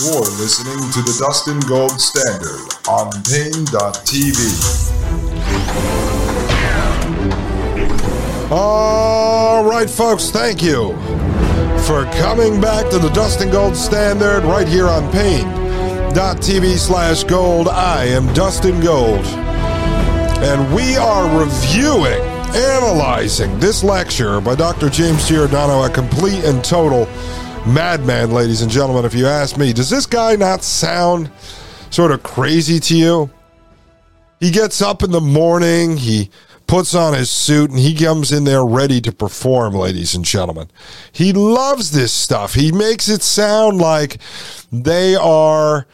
You're listening to the Dustin Gold Standard on Paine.tv. All right, folks, thank you for coming back to the Dustin Gold Standard right here on Paine.tv slash gold. I am Dustin Gold, and we are reviewing, analyzing this lecture by Dr. James Giordano, a complete and total madman, ladies and gentlemen. If you ask me, does this guy not sound sort of crazy to you? He gets up in the morning, he puts on his suit, and he comes in there ready to perform, ladies and gentlemen. He loves this stuff. He makes it sound like they are.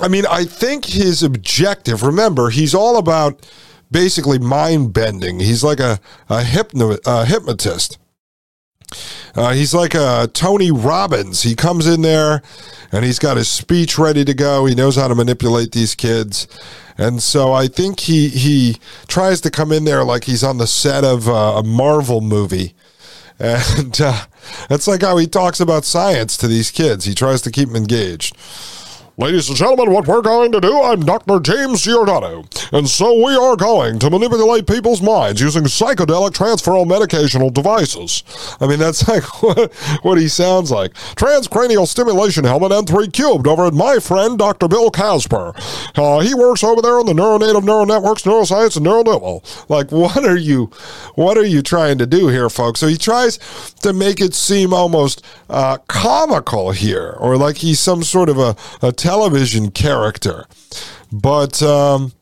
I mean, I think his objective, remember, he's all about basically mind bending. He's like a, a, hypno, a hypnotist. Uh, he's like a Tony Robbins. He comes in there and he's got his speech ready to go. He knows how to manipulate these kids. And so I think he he tries to come in there like he's on the set of uh, a Marvel movie. And uh, that's like how he talks about science to these kids. He tries to keep them engaged. Ladies and gentlemen, what we're going to do, I'm Dr. James Giordano, and so we are going to manipulate people's minds using psychedelic transferal medicational devices. I mean, that's like what, he sounds like. Transcranial stimulation helmet N3 cubed over at my friend Dr. Bill Casper. Uh, he works over there on the neuronative neural networks, neuroscience, and neural Well, Like, what are you, what are you trying to do here, folks? So he tries to make it seem almost uh, comical here, or like he's some sort of a, a television character. But um,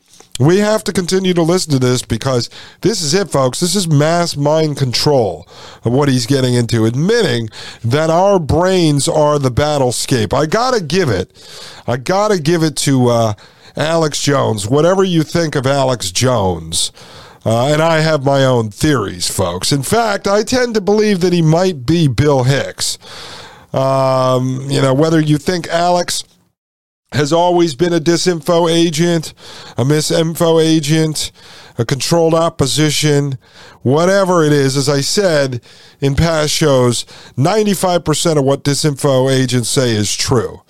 we have to continue to listen to this because this is it, folks. This is mass mind control of what he's getting into, admitting that our brains are the battlescape. I got to give it, I got to give it to uh, Alex Jones. Whatever you think of Alex Jones. Uh, and I have my own theories, folks. In fact, I tend to believe that he might be Bill Hicks. Um, you know, whether you think Alex has always been a disinfo agent, a misinfo agent, a controlled opposition, whatever it is. As I said in past shows, 95% of what disinfo agents say is true.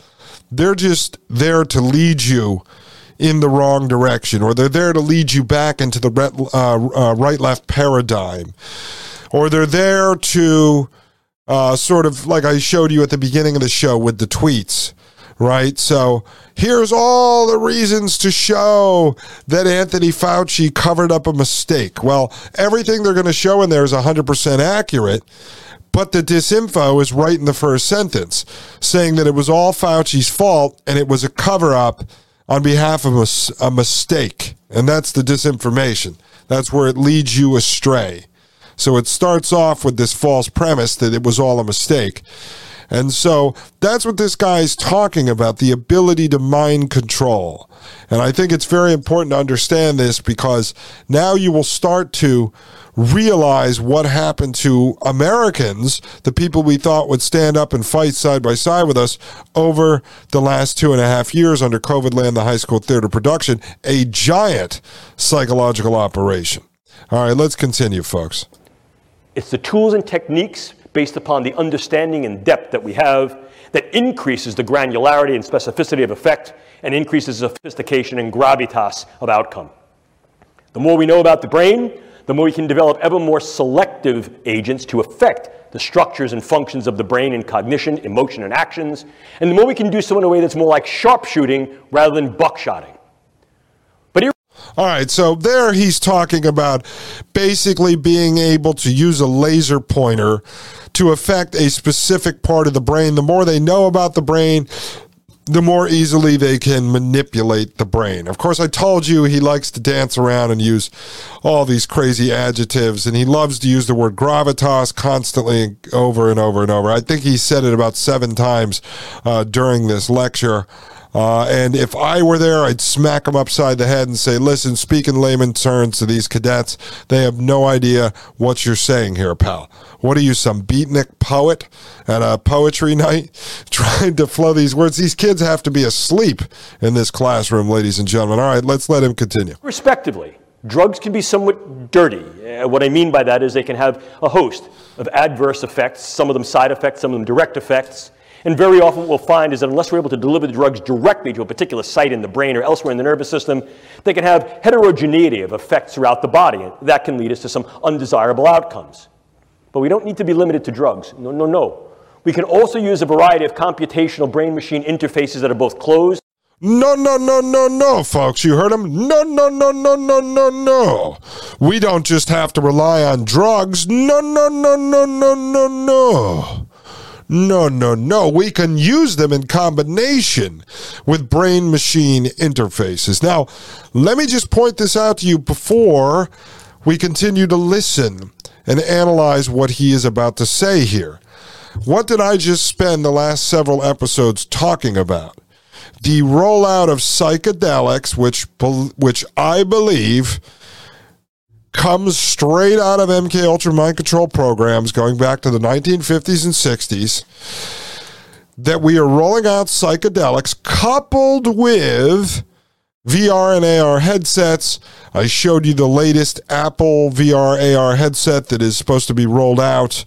They're just there to lead you in the wrong direction, or they're there to lead you back into the uh, uh, right left paradigm, or they're there to uh, sort of like I showed you at the beginning of the show with the tweets right? So here's all the reasons to show that Anthony Fauci covered up a mistake. Well, everything they're going to show in there is 100% accurate. But the disinfo is right in the first sentence, saying that it was all Fauci's fault and it was a cover up on behalf of a, a mistake. And that's the disinformation. That's where it leads you astray. So it starts off with this false premise that it was all a mistake. And so that's what this guy is talking about the ability to mind control. And I think it's very important to understand this because now you will start to realize what happened to Americans, the people we thought would stand up and fight side by side with us over the last two and a half years under COVID land, the high school theater production, a giant psychological operation. All right, let's continue, folks. It's the tools and techniques based upon the understanding and depth that we have that increases the granularity and specificity of effect and increases the sophistication and gravitas of outcome. The more we know about the brain, the more we can develop ever more selective agents to affect the structures and functions of the brain in cognition, emotion, and actions, and the more we can do so in a way that's more like sharpshooting rather than buckshotting. All right, so there he's talking about basically being able to use a laser pointer to affect a specific part of the brain. The more they know about the brain, the more easily they can manipulate the brain. Of course, I told you he likes to dance around and use all these crazy adjectives, and he loves to use the word gravitas constantly over and over and over. I think he said it about seven times uh, during this lecture. Uh, and if I were there, I'd smack them upside the head and say, listen, speak in layman terms to these cadets. They have no idea what you're saying here, pal. What are you, some beatnik poet at a poetry night trying to flow these words? These kids have to be asleep in this classroom, ladies and gentlemen. All right, let's let him continue. Respectively, drugs can be somewhat dirty. Uh, what I mean by that is they can have a host of adverse effects, some of them side effects, some of them direct effects. And very often what we'll find is that unless we're able to deliver the drugs directly to a particular site in the brain or elsewhere in the nervous system, they can have heterogeneity of effects throughout the body. And that can lead us to some undesirable outcomes. But we don't need to be limited to drugs. No, no, no. We can also use a variety of computational brain machine interfaces that are both closed. No, no, no, no, no, folks. You heard him? No, no, no, no, no, no, no. We don't just have to rely on drugs. No, no, no, no, no, no, no. No, no, no. We can use them in combination with brain machine interfaces. Now, let me just point this out to you before we continue to listen and analyze what he is about to say here. What did I just spend the last several episodes talking about? The rollout of psychedelics, which, which I believe comes straight out of MK Ultra mind control programs going back to the 1950s and 60s that we are rolling out psychedelics coupled with VR and AR headsets. I showed you the latest Apple VR AR headset that is supposed to be rolled out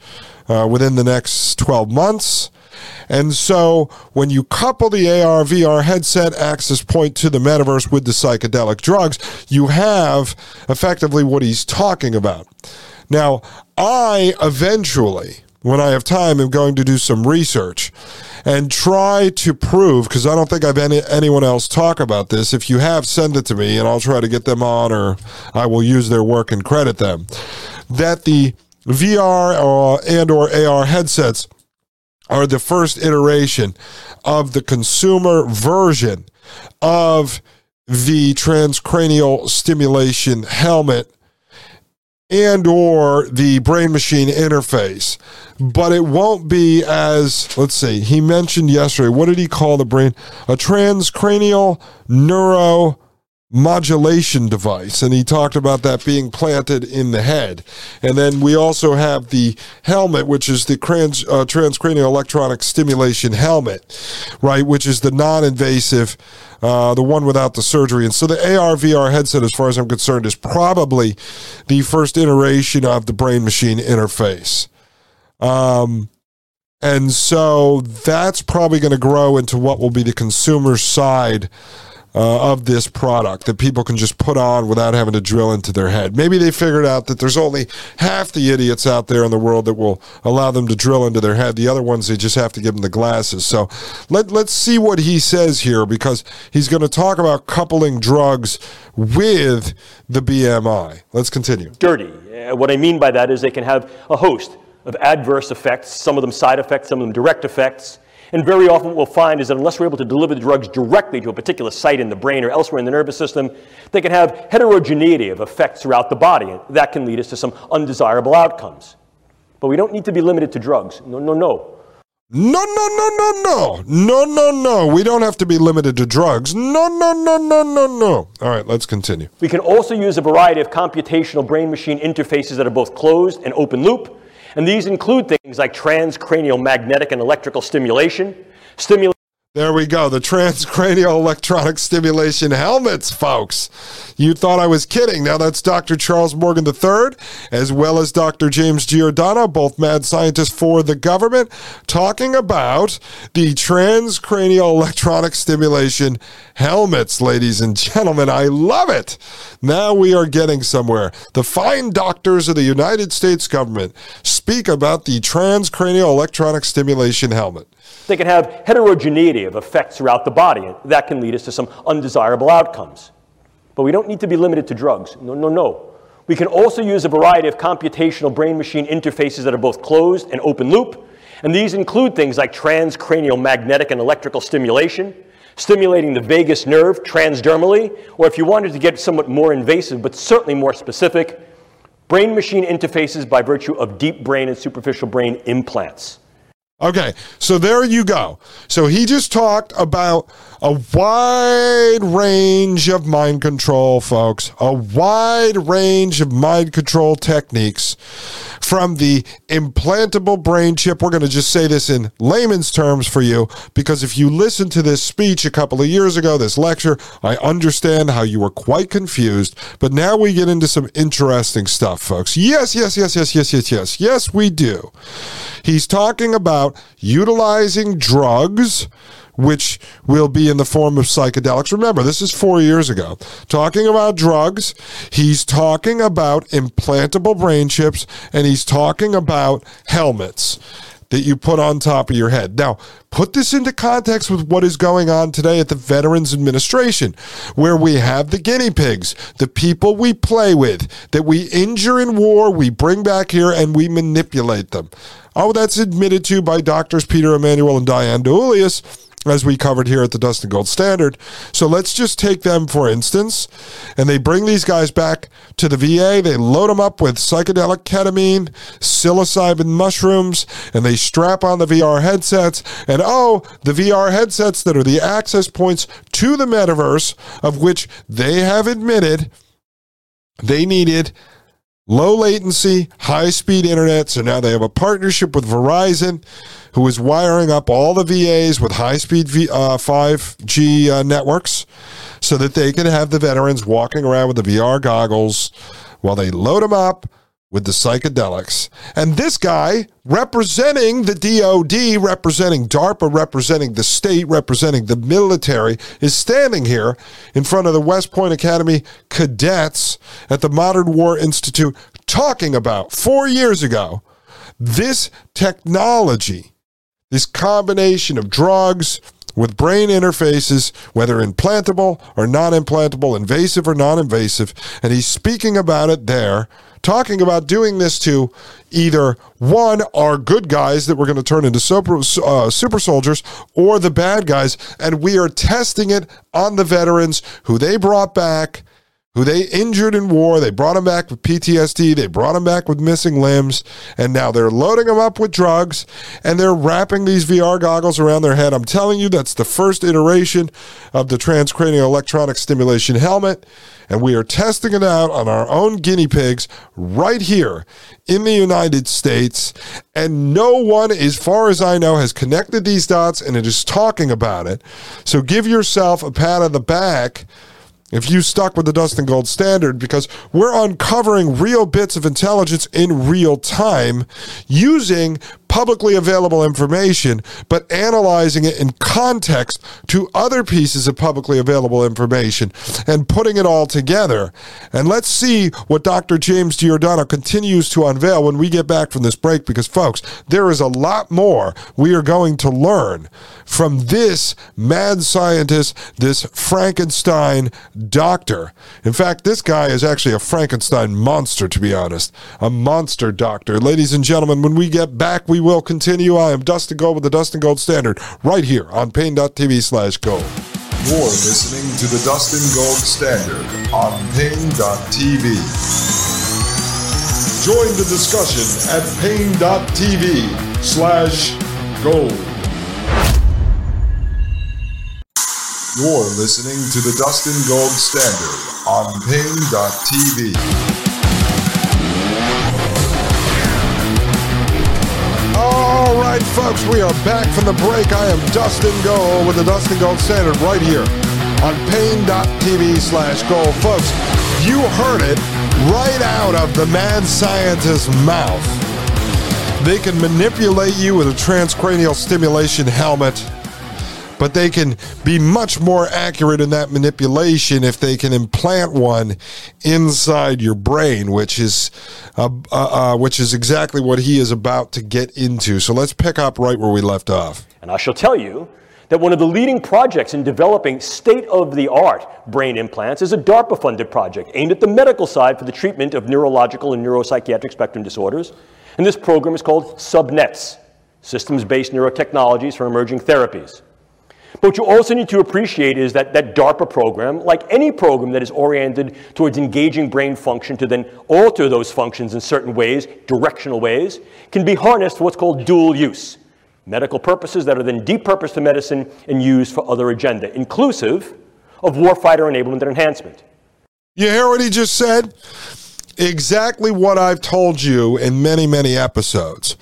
uh, within the next 12 months. And so when you couple the AR VR headset access point to the metaverse with the psychedelic drugs, you have effectively what he's talking about. Now, I eventually, when I have time, am going to do some research and try to prove, because I don't think I've any, anyone else talk about this. If you have, send it to me and I'll try to get them on or I will use their work and credit them. That the VR or, and or AR headsets are the first iteration of the consumer version of the transcranial stimulation helmet and or the brain machine interface. But it won't be as let's see he mentioned yesterday what did he call the brain? A transcranial neuro modulation device, and he talked about that being planted in the head. And then we also have the helmet, which is the trans, uh, transcranial electronic stimulation helmet, right, which is the non-invasive, uh, the one without the surgery. And so the AR VR headset, as far as I'm concerned, is probably the first iteration of the brain machine interface. Um, and so that's probably going to grow into what will be the consumer side uh, of this product that people can just put on without having to drill into their head. Maybe they figured out that there's only half the idiots out there in the world that will allow them to drill into their head. The other ones, they just have to give them the glasses. So let, let's see what he says here because he's going to talk about coupling drugs with the BMI. Let's continue. Dirty. Uh, what I mean by that is they can have a host of adverse effects, some of them side effects, some of them direct effects. And very often what we'll find is that unless we're able to deliver the drugs directly to a particular site in the brain or elsewhere in the nervous system, they can have heterogeneity of effects throughout the body. And that can lead us to some undesirable outcomes. But we don't need to be limited to drugs. No, no, no. No, no, no, no, no. No, no, no. We don't have to be limited to drugs. No, no, no, no, no, no. All right, let's continue. We can also use a variety of computational brain machine interfaces that are both closed and open loop and these include things like transcranial magnetic and electrical stimulation, stimulation there we go. The transcranial electronic stimulation helmets, folks. You thought I was kidding. Now that's Dr. Charles Morgan III, as well as Dr. James Giordano, both mad scientists for the government, talking about the transcranial electronic stimulation helmets, ladies and gentlemen. I love it. Now we are getting somewhere. The fine doctors of the United States government speak about the transcranial electronic stimulation helmet. They can have heterogeneity of effects throughout the body, and that can lead us to some undesirable outcomes. But we don't need to be limited to drugs. No, no, no. We can also use a variety of computational brain machine interfaces that are both closed and open loop. And these include things like transcranial magnetic and electrical stimulation, stimulating the vagus nerve transdermally, or if you wanted to get somewhat more invasive but certainly more specific, brain machine interfaces by virtue of deep brain and superficial brain implants. Okay, so there you go. So he just talked about a wide range of mind control, folks, a wide range of mind control techniques from the implantable brain chip. We're going to just say this in layman's terms for you because if you listened to this speech a couple of years ago, this lecture, I understand how you were quite confused. But now we get into some interesting stuff, folks. Yes, yes, yes, yes, yes, yes, yes. Yes, we do. He's talking about utilizing drugs which will be in the form of psychedelics. Remember, this is four years ago. Talking about drugs, he's talking about implantable brain chips, and he's talking about helmets that you put on top of your head. Now, put this into context with what is going on today at the Veterans Administration, where we have the guinea pigs, the people we play with, that we injure in war, we bring back here, and we manipulate them. Oh, that's admitted to by doctors Peter Emanuel and Diane DiEuliis as we covered here at the Dustin Gold Standard. So let's just take them for instance, and they bring these guys back to the VA. They load them up with psychedelic ketamine, psilocybin mushrooms, and they strap on the VR headsets. And oh, the VR headsets that are the access points to the metaverse, of which they have admitted they needed low latency, high speed internet. So now they have a partnership with Verizon, who is wiring up all the VAs with high speed v, uh, 5G uh, networks so that they can have the veterans walking around with the VR goggles while they load them up with the psychedelics. And this guy, representing the DOD, representing DARPA, representing the state, representing the military, is standing here in front of the West Point Academy cadets at the Modern War Institute talking about four years ago this technology, this combination of drugs, with brain interfaces, whether implantable or non implantable, invasive or non invasive. And he's speaking about it there talking about doing this to either one, our good guys that we're going to turn into super, uh, super soldiers, or the bad guys. And we are testing it on the veterans who they brought back who they injured in war. They brought them back with PTSD. They brought them back with missing limbs. And now they're loading them up with drugs and they're wrapping these VR goggles around their head. I'm telling you, that's the first iteration of the transcranial electronic stimulation helmet. And we are testing it out on our own guinea pigs right here in the United States. And no one, as far as I know, has connected these dots and it is talking about it. So give yourself a pat on the back if you stuck with the Dustin Gold standard, because we're uncovering real bits of intelligence in real time using publicly available information, but analyzing it in context to other pieces of publicly available information and putting it all together. And let's see what Dr. James Giordano continues to unveil when we get back from this break, because, folks, there is a lot more we are going to learn from this mad scientist, this Frankenstein doctor. In fact, this guy is actually a Frankenstein monster, to be honest, a monster doctor. Ladies and gentlemen, when we get back, we will continue. I am Dustin Gold with the Dustin Gold Standard right here on Paine.tv slash gold. You're listening to the Dustin Gold Standard on Paine.tv. Join the discussion at Paine.tv slash gold. You're listening to the Dustin Gold Standard on Paine.tv. folks, we are back from the break. I am Dustin Gold with the Dustin Gold Standard right here on Paine.tv slash gold. Folks, you heard it right out of the mad scientist's mouth. They can manipulate you with a transcranial stimulation helmet but they can be much more accurate in that manipulation if they can implant one inside your brain, which is uh, uh, uh, which is exactly what he is about to get into. So let's pick up right where we left off. And I shall tell you that one of the leading projects in developing state of the art brain implants is a DARPA funded project aimed at the medical side for the treatment of neurological and neuropsychiatric spectrum disorders. And this program is called SubNets. systems based neurotechnologies for emerging therapies. But what you also need to appreciate is that that DARPA program, like any program that is oriented towards engaging brain function to then alter those functions in certain ways, directional ways, can be harnessed for what's called dual use. Medical purposes that are then depurposed to medicine and used for other agenda, inclusive of warfighter enablement and enhancement. You hear what he just said? Exactly what I've told you in many, many episodes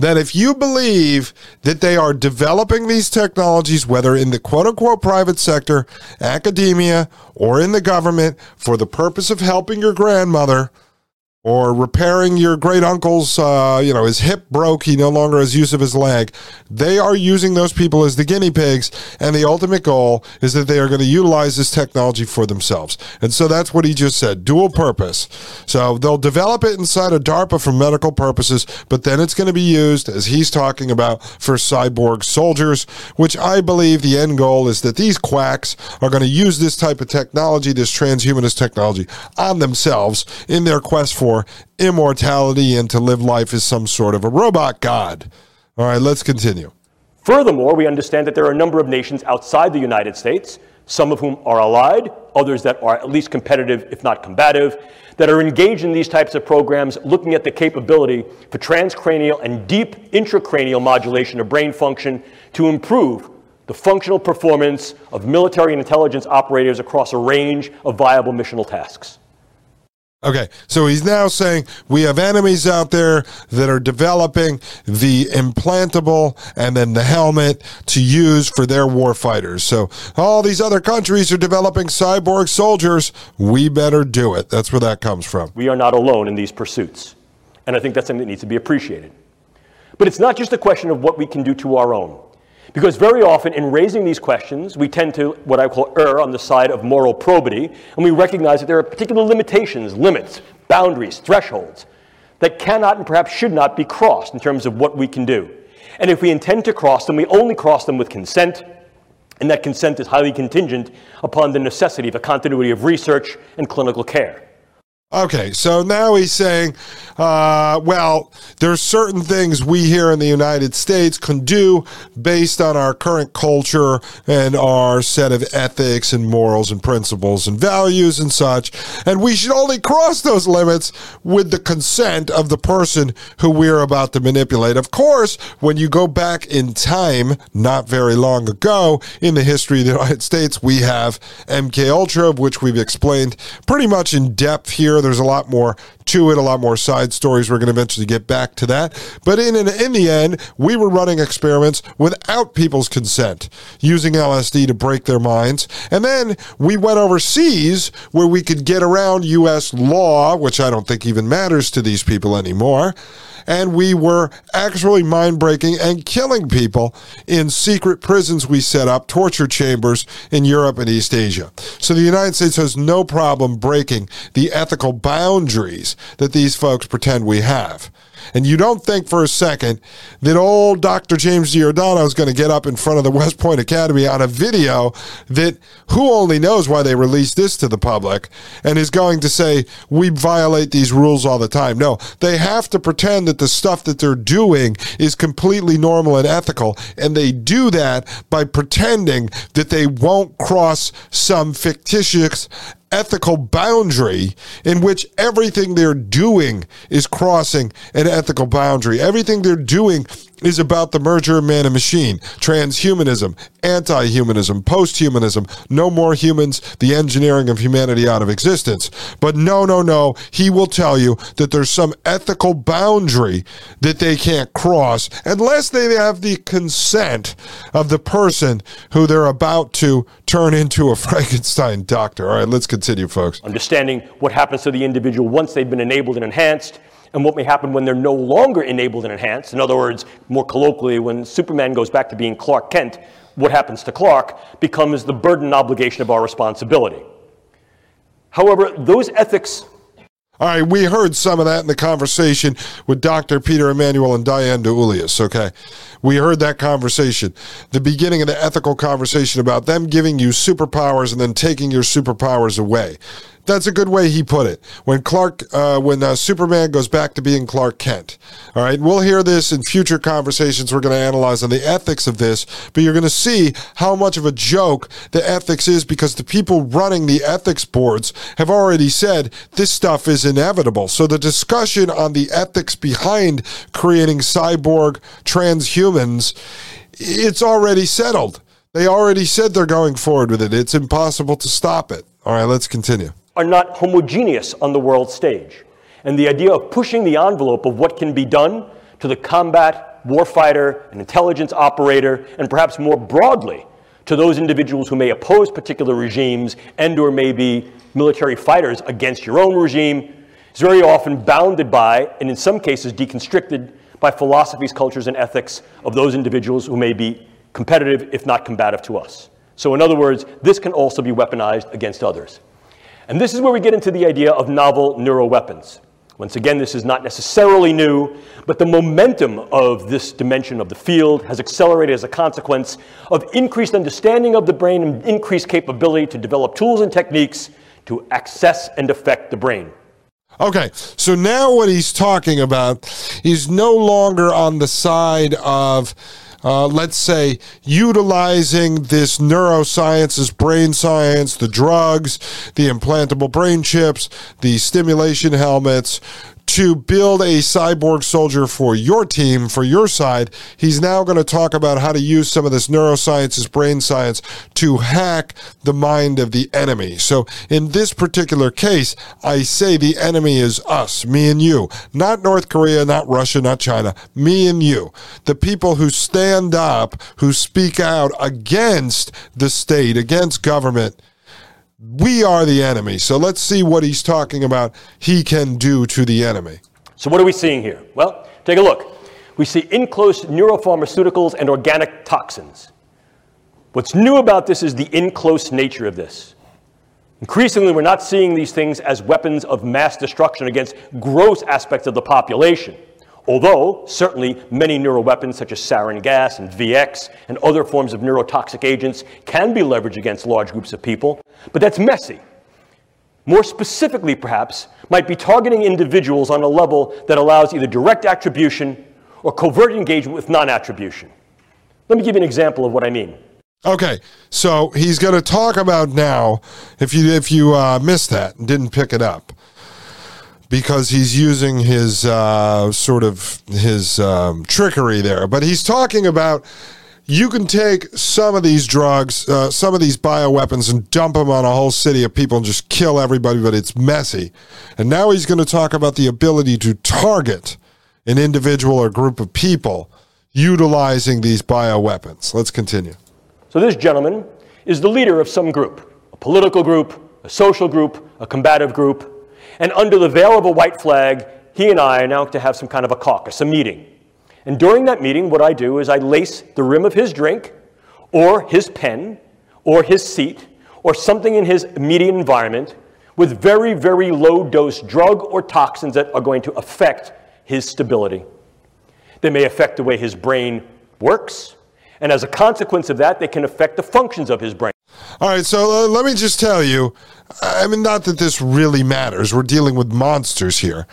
that if you believe that they are developing these technologies, whether in the quote unquote private sector, academia, or in the government, for the purpose of helping your grandmother, or repairing your great uncle's, uh, you know, his hip broke, he no longer has use of his leg. They are using those people as the guinea pigs, and the ultimate goal is that they are going to utilize this technology for themselves. And so that's what he just said dual purpose. So they'll develop it inside of DARPA for medical purposes, but then it's going to be used, as he's talking about, for cyborg soldiers, which I believe the end goal is that these quacks are going to use this type of technology, this transhumanist technology, on themselves in their quest for for immortality and to live life as some sort of a robot god. All right, let's continue. Furthermore, we understand that there are a number of nations outside the United States, some of whom are allied, others that are at least competitive, if not combative, that are engaged in these types of programs looking at the capability for transcranial and deep intracranial modulation of brain function to improve the functional performance of military and intelligence operators across a range of viable missional tasks. Okay, so he's now saying we have enemies out there that are developing the implantable and then the helmet to use for their war fighters. So all these other countries are developing cyborg soldiers. We better do it. That's where that comes from. We are not alone in these pursuits. And I think that's something that needs to be appreciated. But it's not just a question of what we can do to our own. Because very often in raising these questions, we tend to what I call err on the side of moral probity, and we recognize that there are particular limitations, limits, boundaries, thresholds that cannot and perhaps should not be crossed in terms of what we can do. And if we intend to cross them, we only cross them with consent, and that consent is highly contingent upon the necessity of a continuity of research and clinical care. Okay, so now he's saying, uh, well, there's certain things we here in the United States can do based on our current culture and our set of ethics and morals and principles and values and such, and we should only cross those limits with the consent of the person who we're about to manipulate. Of course, when you go back in time, not very long ago in the history of the United States, we have MK Ultra, of which we've explained pretty much in depth here there's a lot more to it, a lot more side stories. We're going to eventually get back to that. But in, in, in the end, we were running experiments without people's consent, using LSD to break their minds. And then we went overseas where we could get around U.S. law, which I don't think even matters to these people anymore and we were actually mind breaking and killing people in secret prisons we set up, torture chambers in Europe and East Asia. So the United States has no problem breaking the ethical boundaries that these folks pretend we have. And you don't think for a second that old Dr. James Giordano is going to get up in front of the West Point Academy on a video that who only knows why they released this to the public and is going to say, we violate these rules all the time. No, they have to pretend that the stuff that they're doing is completely normal and ethical. And they do that by pretending that they won't cross some fictitious ethical boundary in which everything they're doing is crossing an ethical boundary. Everything they're doing is about the merger of man and machine, transhumanism, anti humanism, post humanism, no more humans, the engineering of humanity out of existence. But no, no, no, he will tell you that there's some ethical boundary that they can't cross unless they have the consent of the person who they're about to turn into a Frankenstein doctor. All right, let's continue, folks. Understanding what happens to the individual once they've been enabled and enhanced and what may happen when they're no longer enabled and enhanced. In other words, more colloquially, when Superman goes back to being Clark Kent, what happens to Clark becomes the burden and obligation of our responsibility. However, those ethics all right, we heard some of that in the conversation with Dr. Peter Emanuel and Diane DiEuliis, okay? We heard that conversation. The beginning of the ethical conversation about them giving you superpowers and then taking your superpowers away. That's a good way he put it. When Clark, uh, when uh, Superman goes back to being Clark Kent. All right, we'll hear this in future conversations. We're going to analyze on the ethics of this, but you're going to see how much of a joke the ethics is because the people running the ethics boards have already said this stuff is inevitable. So the discussion on the ethics behind creating cyborg transhumans, it's already settled. They already said they're going forward with it. It's impossible to stop it. All right, let's continue. Are not homogeneous on the world stage. And the idea of pushing the envelope of what can be done to the combat warfighter and intelligence operator, and perhaps more broadly to those individuals who may oppose particular regimes and or may be military fighters against your own regime, is very often bounded by, and in some cases deconstricted by philosophies, cultures, and ethics of those individuals who may be competitive, if not combative, to us. So, in other words, this can also be weaponized against others. And this is where we get into the idea of novel neuroweapons. Once again, this is not necessarily new, but the momentum of this dimension of the field has accelerated as a consequence of increased understanding of the brain and increased capability to develop tools and techniques to access and affect the brain. Okay, so now what he's talking about is no longer on the side of uh, let's say, utilizing this neuroscience, neurosciences, brain science, the drugs, the implantable brain chips, the stimulation helmets, to build a cyborg soldier for your team, for your side. He's now going to talk about how to use some of this neurosciences, brain science to hack the mind of the enemy. So in this particular case, I say the enemy is us, me and you, not North Korea, not Russia, not China, me and you. The people who stand up, who speak out against the state, against government we are the enemy. So let's see what he's talking about he can do to the enemy. So, what are we seeing here? Well, take a look. We see in close neuropharmaceuticals and organic toxins. What's new about this is the in close nature of this. Increasingly, we're not seeing these things as weapons of mass destruction against gross aspects of the population. Although, certainly, many neuroweapons such as sarin gas and VX and other forms of neurotoxic agents can be leveraged against large groups of people, but that's messy. More specifically, perhaps, might be targeting individuals on a level that allows either direct attribution or covert engagement with non attribution. Let me give you an example of what I mean. Okay, so he's going to talk about now. If you if you uh, missed that and didn't pick it up, because he's using his uh, sort of his um, trickery there. But he's talking about you can take some of these drugs, uh, some of these bioweapons, and dump them on a whole city of people and just kill everybody, but it's messy. And now he's going to talk about the ability to target an individual or group of people utilizing these bioweapons. Let's continue. So, this gentleman is the leader of some group a political group, a social group, a combative group, and under the veil of a white flag, he and I are now to have some kind of a caucus, a meeting. And during that meeting, what I do is I lace the rim of his drink, or his pen, or his seat, or something in his immediate environment with very, very low dose drug or toxins that are going to affect his stability. They may affect the way his brain works, and as a consequence of that, they can affect the functions of his brain. All right, so uh, let me just tell you I mean, not that this really matters. We're dealing with monsters here.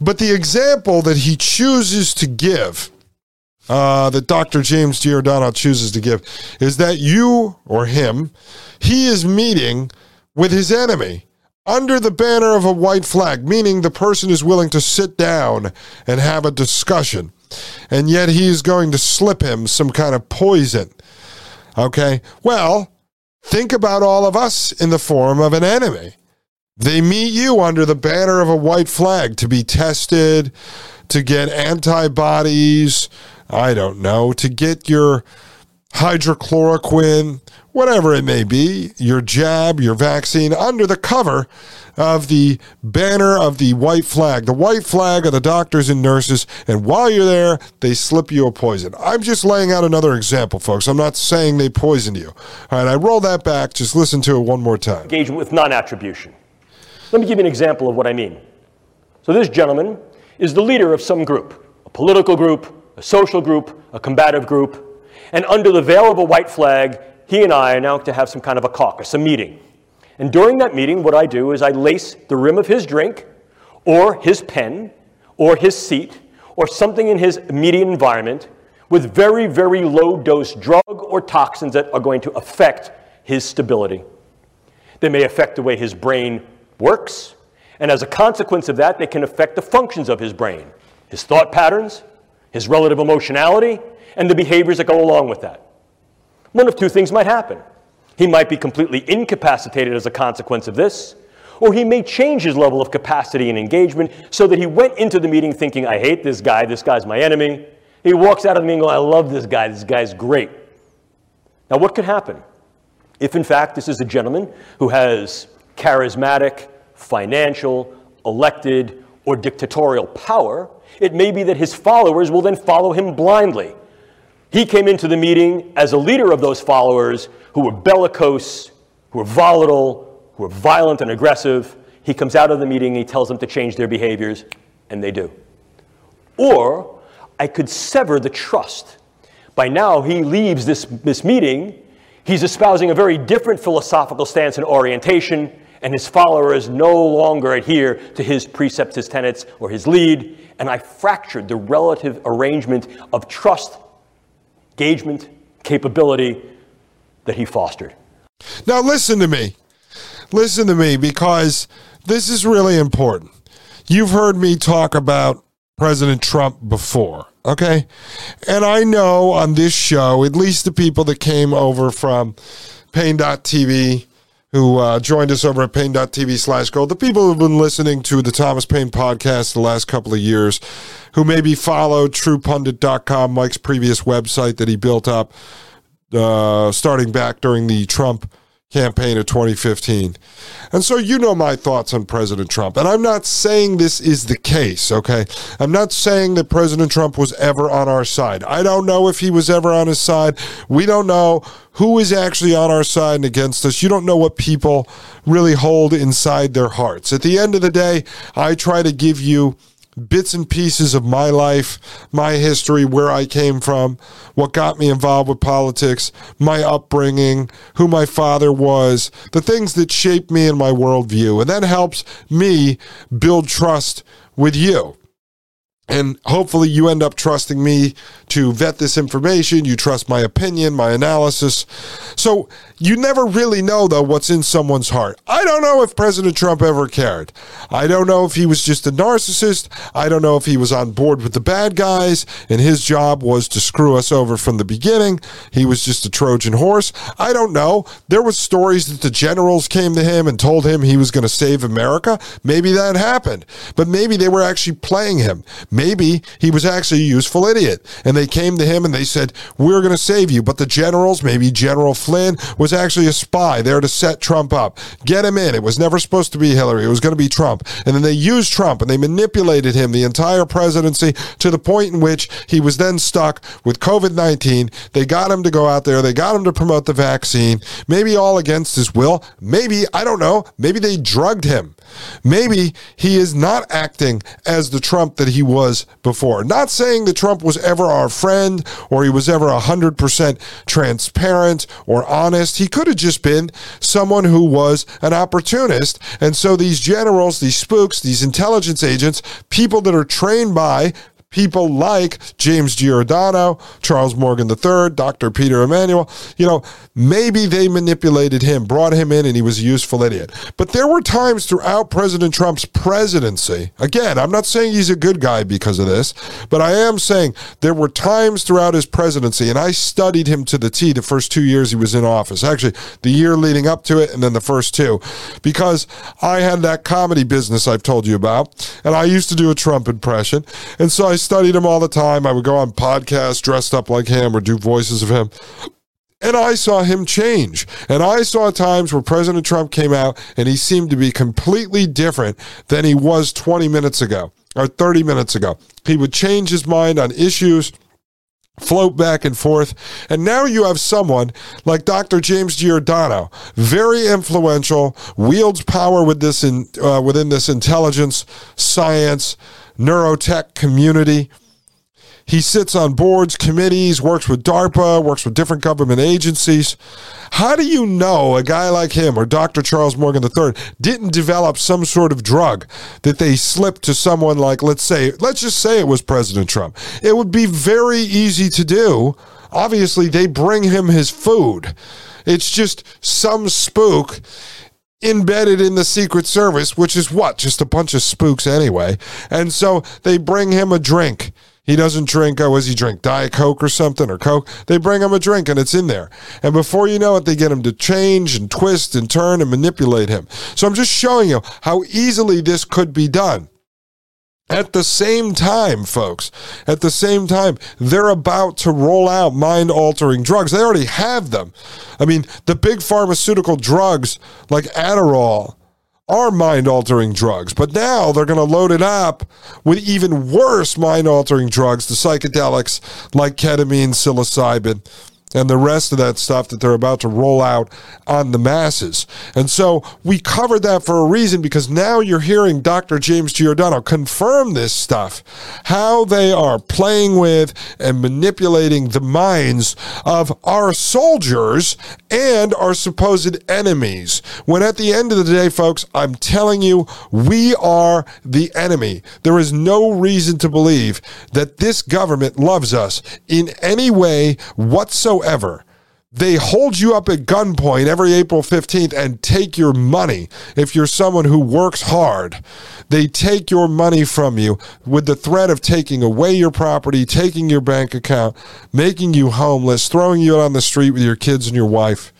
But the example that he chooses to give, uh, that Dr. James Giordano chooses to give, is that you or him, he is meeting with his enemy under the banner of a white flag, meaning the person is willing to sit down and have a discussion. And yet he is going to slip him some kind of poison. Okay? Well, Think about all of us in the form of an enemy. They meet you under the banner of a white flag to be tested, to get antibodies, I don't know, to get your hydrochloroquine, whatever it may be, your jab, your vaccine, under the cover of the banner of the white flag, the white flag of the doctors and nurses. And while you're there, they slip you a poison. I'm just laying out another example, folks. I'm not saying they poisoned you. All right, I roll that back. Just listen to it one more time. Engagement with non attribution. Let me give you an example of what I mean. So, this gentleman is the leader of some group a political group, a social group, a combative group. And under the veil of a white flag, he and I are now to have some kind of a caucus, a meeting. And during that meeting, what I do is I lace the rim of his drink, or his pen, or his seat, or something in his immediate environment with very, very low dose drug or toxins that are going to affect his stability. They may affect the way his brain works, and as a consequence of that, they can affect the functions of his brain, his thought patterns, his relative emotionality, and the behaviors that go along with that. One of two things might happen. He might be completely incapacitated as a consequence of this, or he may change his level of capacity and engagement so that he went into the meeting thinking, I hate this guy, this guy's my enemy. He walks out of the meeting going, I love this guy, this guy's great. Now, what could happen? If, in fact, this is a gentleman who has charismatic, financial, elected, or dictatorial power, it may be that his followers will then follow him blindly. He came into the meeting as a leader of those followers who were bellicose, who were volatile, who were violent and aggressive. He comes out of the meeting and he tells them to change their behaviors, and they do. Or I could sever the trust. By now, he leaves this, this meeting. He's espousing a very different philosophical stance and orientation, and his followers no longer adhere to his precepts, his tenets, or his lead. And I fractured the relative arrangement of trust, engagement, capability that he fostered. Now, listen to me. Listen to me because this is really important. You've heard me talk about President Trump before, okay? And I know on this show, at least the people that came over from Paine.tv, who uh, joined us over at Paine.tv slash gold, the people who've been listening to the Thomas Paine podcast the last couple of years, who maybe followed TruePundit.com, Mike's previous website that he built up uh, starting back during the Trump campaign of 2015. And so you know my thoughts on President Trump. And I'm not saying this is the case, okay? I'm not saying that President Trump was ever on our side. I don't know if he was ever on his side. We don't know who is actually on our side and against us. You don't know what people really hold inside their hearts. At the end of the day, I try to give you bits and pieces of my life, my history, where I came from, what got me involved with politics, my upbringing, who my father was, the things that shaped me and my worldview. And that helps me build trust with you. And hopefully, you end up trusting me to vet this information. You trust my opinion, my analysis. So, you never really know, though, what's in someone's heart. I don't know if President Trump ever cared. I don't know if he was just a narcissist. I don't know if he was on board with the bad guys and his job was to screw us over from the beginning. He was just a Trojan horse. I don't know. There was stories that the generals came to him and told him he was going to save America. Maybe that happened. But maybe they were actually playing him maybe he was actually a useful idiot. And they came to him and they said, We're going to save you. But the generals, maybe General Flynn, was actually a spy there to set Trump up. Get him in. It was never supposed to be Hillary. It was going to be Trump. And then they used Trump and they manipulated him the entire presidency to the point in which he was then stuck with COVID 19. They got him to go out there. They got him to promote the vaccine, maybe all against his will. Maybe, I don't know, maybe they drugged him. Maybe he is not acting as the Trump that he was before. Not saying that Trump was ever our friend or he was ever 100% transparent or honest. He could have just been someone who was an opportunist. And so these generals, these spooks, these intelligence agents, people that are trained by people like James Giordano, Charles Morgan III, Dr. Peter Emanuel, you know, maybe they manipulated him, brought him in, and he was a useful idiot. But there were times throughout President Trump's presidency, again, I'm not saying he's a good guy because of this, but I am saying there were times throughout his presidency, and I studied him to the T the first two years he was in office. Actually, the year leading up to it, and then the first two, because I had that comedy business I've told you about, and I used to do a Trump impression. And so I studied him all the time. I would go on podcasts dressed up like him or do voices of him. And I saw him change. And I saw times where President Trump came out and he seemed to be completely different than he was 20 minutes ago or 30 minutes ago. He would change his mind on issues float back and forth. And now you have someone like Dr. James Giordano, very influential, wields power with this in, uh, within this intelligence, science, neurotech community. He sits on boards, committees, works with DARPA, works with different government agencies. How do you know a guy like him or Dr. Charles Morgan III didn't develop some sort of drug that they slipped to someone like, let's say, let's just say it was President Trump? It would be very easy to do. Obviously, they bring him his food. It's just some spook embedded in the Secret Service, which is what? Just a bunch of spooks anyway. And so they bring him a drink. He doesn't drink, oh, does he drink? Diet Coke or something or Coke? They bring him a drink and it's in there. And before you know it, they get him to change and twist and turn and manipulate him. So I'm just showing you how easily this could be done. At the same time, folks, at the same time, they're about to roll out mind altering drugs. They already have them. I mean, the big pharmaceutical drugs like Adderall are mind altering drugs, but now they're going to load it up with even worse mind altering drugs, the psychedelics like ketamine, psilocybin and the rest of that stuff that they're about to roll out on the masses. And so we covered that for a reason because now you're hearing Dr. James Giordano confirm this stuff, how they are playing with and manipulating the minds of our soldiers and our supposed enemies. When at the end of the day, folks, I'm telling you, we are the enemy. There is no reason to believe that this government loves us in any way whatsoever whatsoever. They hold you up at gunpoint every April 15th and take your money. If you're someone who works hard, they take your money from you with the threat of taking away your property, taking your bank account, making you homeless, throwing you out on the street with your kids and your wife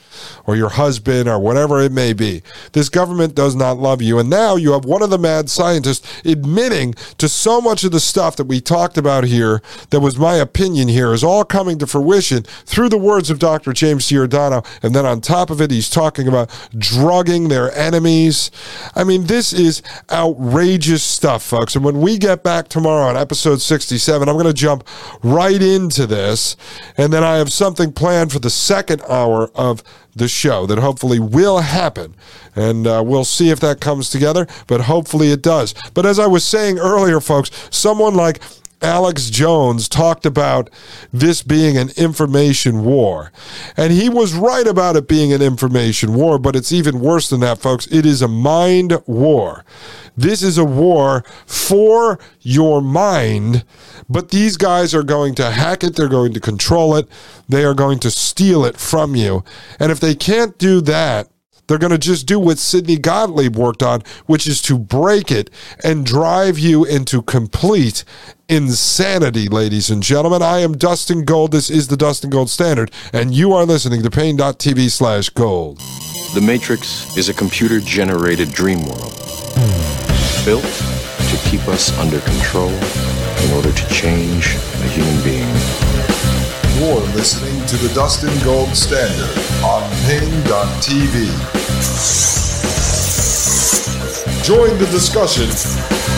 or your husband or whatever it may be. This government does not love you. And now you have one of the mad scientists admitting to so much of the stuff that we talked about here that was my opinion here is all coming to fruition through the words of Dr. James Giordano. And then on top of it, he's talking about drugging their enemies. I mean, this is outrageous stuff, folks. And when we get back tomorrow on episode 67, I'm going to jump right into this. And then I have something planned for the second hour of the show that hopefully will happen. And uh, we'll see if that comes together, but hopefully it does. But as I was saying earlier, folks, someone like Alex Jones talked about this being an information war. And he was right about it being an information war, but it's even worse than that, folks. It is a mind war. This is a war for your mind, but these guys are going to hack it, they're going to control it, they are going to steal it from you. And if they can't do that, they're going to just do what Sidney Gottlieb worked on, which is to break it and drive you into complete insanity, ladies and gentlemen. I am Dustin Gold. This is the Dustin Gold Standard, and you are listening to Paine.tv slash gold. The Matrix is a computer generated dream world built to keep us under control in order to change a human being. You're listening to the Dustin Gold Standard on Paine.tv. Join the discussion